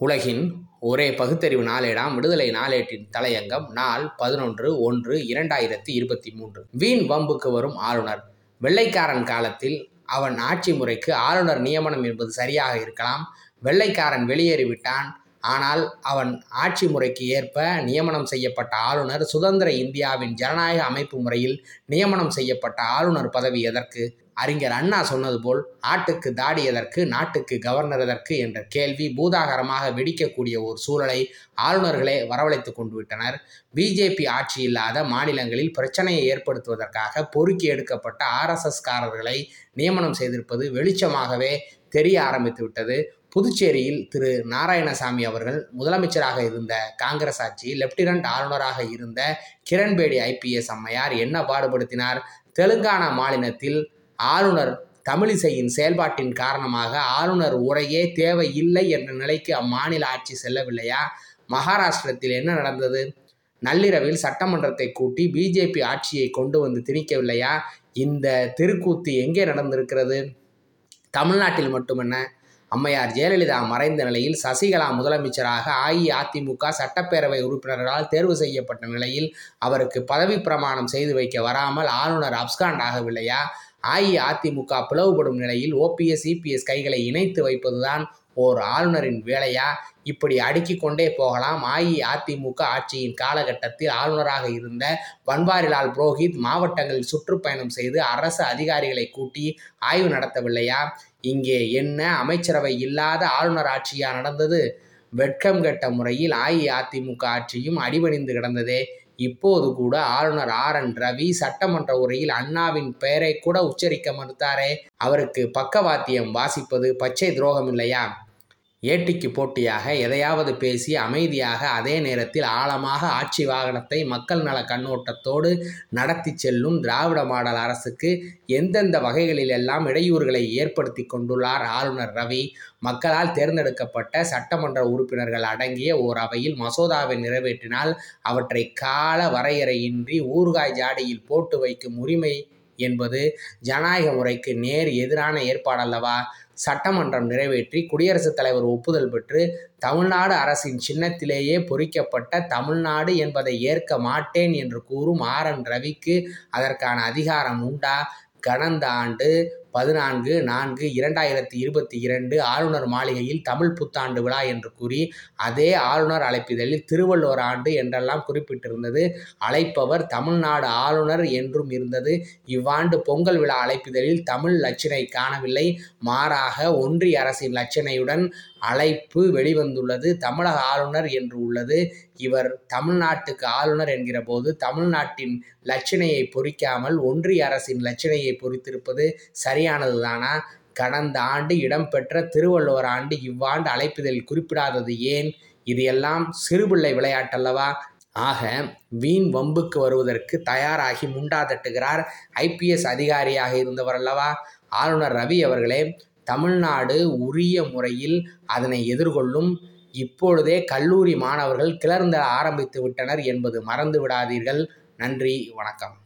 உலகின் ஒரே பகுத்தறிவு நாளேடாம். விடுதலை நாளேட்டின் தலையங்கம் நாள் பதினொன்று ஒன்று இரண்டாயிரத்தி இருபத்தி மூன்று. வீண் வம்புக்கு வரும் ஆளுநர். வெள்ளைக்காரன் காலத்தில் அவன் ஆட்சி முறைக்கு ஆளுநர் நியமனம் என்பது சரியாக இருக்கலாம். வெள்ளைக்காரன் வெளியேறிவிட்டான் ஆனால் அவன் ஆட்சி முறைக்கு ஏற்ப நியமனம் செய்யப்பட்ட ஆளுநர் சுதந்திர இந்தியாவின் ஜனநாயக அமைப்பு முறையில் நியமனம் செய்யப்பட்ட ஆளுநர் பதவி எதற்கு? அறிஞர் அண்ணா சொன்னது போல் ஆட்டுக்கு தாடி எதற்கு நாட்டுக்கு கவர்னர் எதற்கு என்ற கேள்வி பூதாகரமாக வெடிக்கக்கூடிய ஒரு சூழலை ஆளுநர்களே வரவழைத்து கொண்டு விட்டனர். பிஜேபி ஆட்சி இல்லாத மாநிலங்களில் பிரச்சனையை ஏற்படுத்துவதற்காக பொறுக்கி எடுக்கப்பட்ட ஆர்எஸ்எஸ்காரர்களை நியமனம் செய்திருப்பது வெளிச்சமாகவே தெரிய ஆரம்பித்து விட்டது. புதுச்சேரியில் திரு. நாராயணசாமி அவர்கள் முதலமைச்சராக இருந்த காங்கிரஸ் ஆட்சி லெப்டினன்ட் ஆளுநராக இருந்த கிரண்பேடி ஐபிஎஸ் அம்மையார் என்ன பாடுபடுத்தினார்? தெலுங்கானா மாநிலத்தில் ஆளுநர் தமிழிசையின் செயல்பாட்டின் காரணமாக ஆளுநர் உரையே தேவையில்லை என்ற நிலைக்கு அம்மாநில ஆட்சி செல்லவில்லையா? மகாராஷ்டிரத்தில் என்ன நடந்தது? நள்ளிரவில் சட்டமன்றத்தை கூட்டி பிஜேபி ஆட்சியை கொண்டு வந்து திணிக்கவில்லையா? இந்த திருக்கூத்து எங்கே நடந்திருக்கிறது? தமிழ்நாட்டில் மட்டுமென்ன? அம்மையார் ஜெயலலிதா மறைந்த நிலையில் சசிகலா முதலமைச்சராக அஇஅதிமுக சட்டப்பேரவை உறுப்பினர்களால் தேர்வு செய்யப்பட்ட நிலையில் அவருக்கு பதவி பிரமாணம் செய்து வைக்க வராமல் ஆளுநர் அப்ஸ்காண்ட் ஆகவில்லையா அஇஅதிமுக பிளவுபடும் நிலையில் ஓபிஎஸ் இபிஎஸ் கைகளை இணைத்து வைப்பதுதான் ஓர் ஆளுநரின் வேலையா? இப்படி அடுக்கி கொண்டே போகலாம். அஇஅதிமுக ஆட்சியின் காலகட்டத்தில் ஆளுநராக இருந்த பன்வாரிலால் புரோஹித் மாவட்டங்களில் சுற்றுப்பயணம் செய்து அரசு அதிகாரிகளை கூட்டி ஆய்வு நடத்தவில்லையா? இங்கே என்ன அமைச்சரவை இல்லாத ஆளுநர் ஆட்சியா நடந்தது? வெட்கம் கெட்ட முறையில் அஇஅதிமுக ஆட்சியும் அடிபணிந்து கிடந்ததே. இப்போது கூட ஆளுநர் ஆர். என். ரவி சட்டமன்ற உரையில் அண்ணாவின் பெயரை கூட உச்சரிக்க மறுத்தாரே. அவருக்கு பக்கவாத்தியம் வாசிப்பது பச்சை துரோகம் இல்லையா ஏட்டிக்கு போட்டியாக எதையாவது பேசி அமைதியாக அதே நேரத்தில் ஆழமாக ஆட்சி வாகனத்தை மக்கள் நல கண்ணோட்டத்தோடு நடத்தி செல்லும் திராவிட மாடல் அரசுக்கு எந்தெந்த வகைகளிலெல்லாம் இடையூறுகளை ஏற்படுத்தி கொண்டுள்ளார் ஆளுநர் ரவி? மக்களால் தேர்ந்தெடுக்கப்பட்ட சட்டமன்ற உறுப்பினர்கள் அடங்கிய ஓர் அவையில் மசோதாவை நிறைவேற்றினால் அவற்றை கால வரையறையின்றி ஊறுகாய் ஜாடியில் போட்டு வைக்கும் உரிமை என்பது ஜனநாயக முறைக்கு நேர் எதிரான ஏற்பாடல்லவா? சட்டமன்றம் நிறைவேற்றி குடியரசுத் தலைவர் ஒப்புதல் பெற்று தமிழ்நாடு அரசின் சின்னத்திலேயே பொறிக்கப்பட்ட தமிழ்நாடு என்பதை ஏற்க மாட்டேன் என்று கூறும் ஆர் என் ரவிக்கு அதற்கான அதிகாரம் உண்டா? கடந்த ஆண்டு பதினான்கு நான்கு இரண்டாயிரத்தி இருபத்தி இரண்டு ஆளுநர் மாளிகையில் தமிழ் புத்தாண்டு விழா என்று கூறி அதே ஆளுநர் அழைப்பிதழில் திருவள்ளுவர் ஆண்டு என்றெல்லாம் குறிப்பிட்டிருந்தது. அழைப்பவர் தமிழ்நாடு ஆளுநர் என்றும் இருந்தது. இவ்வாண்டு பொங்கல் விழா அழைப்பிதழில் தமிழ் லட்சணை காணவில்லை. மாறாக ஒன்றிய அரசின் லட்சணையுடன் அழைப்பு வெளிவந்துள்ளது. தமிழக ஆளுநர் என்று உள்ளது. இவர் தமிழ்நாட்டுக்கு ஆளுநர் என்கிற போது தமிழ்நாட்டின் லட்சணையை பொறிக்காமல் ஒன்றிய அரசின் லட்சணையை பொறித்திருப்பது சரி சரியானதுதானா? கடந்த ஆண்டு இடம்பெற்ற திருவள்ளுவர் ஆண்டு இவ்வாண்டு அழைப்பிதழில் குறிப்பிடாதது ஏன்? இது எல்லாம் சிறுபிள்ளை விளையாட்டல்லவா? ஆக வீண் வம்புக்கு வருவதற்கு தயாராகி முண்டா தட்டுகிறார் ஐபிஎஸ் அதிகாரியாக இருந்தவர் அல்லவா ஆளுநர் ரவி அவர்களே தமிழ்நாடு உரிய முறையில் அதனை எதிர்கொள்ளும். இப்பொழுதே கல்லூரி மாணவர்கள் கிளர்ந்த ஆரம்பித்து விட்டனர் என்பது மறந்து விடாதீர்கள். நன்றி வணக்கம்.